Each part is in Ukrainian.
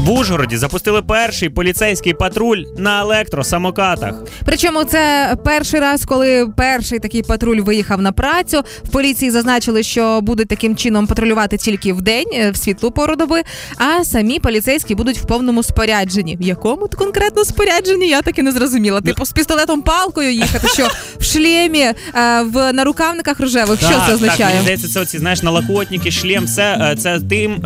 В Ужгороді запустили перший поліцейський патруль на електросамокатах. Причому це перший раз, коли перший такий патруль виїхав на працю. В поліції зазначили, що будуть таким чином патрулювати тільки в день, е, в світлу пору доби, а самі поліцейські будуть в повному спорядженні. В якому конкретно спорядженні я так і не зрозуміла. Типу з пістолетом палкою їхати, що в шлемі, е, в нарукавниках рожевих. Що це означає? Так, здається, це оці знаєш налокотники, шлем, все е, це тим,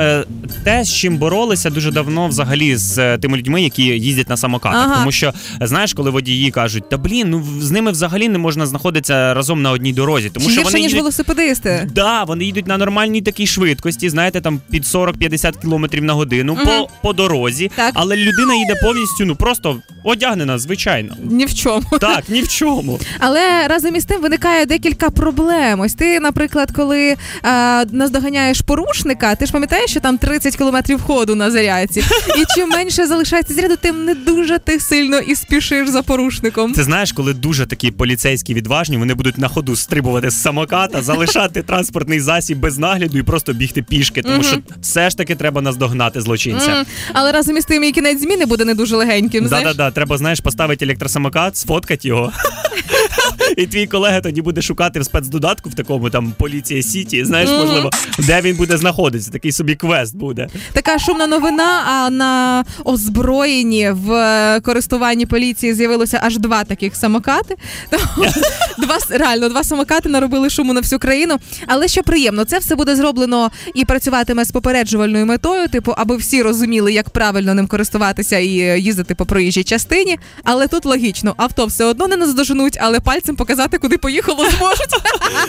те, з чим боролися дуже давно взагалі з е, тими людьми, які їздять на самокатах. Ага. Тому що знаєш, коли водії кажуть, та блін, ну з ними взагалі не можна знаходитися разом на одній дорозі, тому Чи що гірше, вони ніж їдуть... велосипедисти? Да, вони їдуть на нормальній такій швидкості, знаєте, там під 40-50 кілометрів на годину угу. по, по дорозі. Так. Але людина їде повністю, ну просто одягнена, звичайно. Ні в чому. Так, ні в чому. Але разом із тим виникає декілька проблем. Ось ти, наприклад, коли е, наздоганяєш порушника, ти ж пам'ятаєш, що там 30 кілометрів ходу на зарядці. І чим менше залишається заряду, тим не дуже ти сильно і спішиш за порушником. Ти знаєш, коли дуже такі поліцейські відважні, вони будуть на ходу стрибувати з самоката, залишати транспортний засіб без нагляду і просто бігти пішки, тому що все ж таки треба наздогнати злочинця. Але разом із тим і кінець зміни буде не дуже легеньким. знаєш? Да-да-да, треба, знаєш, поставити електросамокат, сфоткати його. І твій колега тоді буде шукати в спецдодатку в такому там поліція Сіті, знаєш, можливо, де він буде знаходитися. Такий собі квест буде. Така шумна новина. А на озброєнні в е, користуванні поліції з'явилося аж два таких самокати. Два реально два самокати наробили шуму на всю країну. Але що приємно, це все буде зроблено і працюватиме з попереджувальною метою, типу, аби всі розуміли, як правильно ним користуватися і е, їздити по проїжджій частині. Але тут логічно, авто все одно не наздоженуть, але пальцем показати, куди поїхало, зможуть.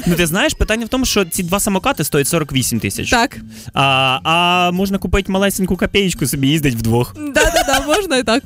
Ну ти знаєш, питання в тому, що ці два самокати стоять 48 тисяч. Так, А, а можна купити малесеньку копеечку, собі їздить вдвох. да-да-да, можна і так.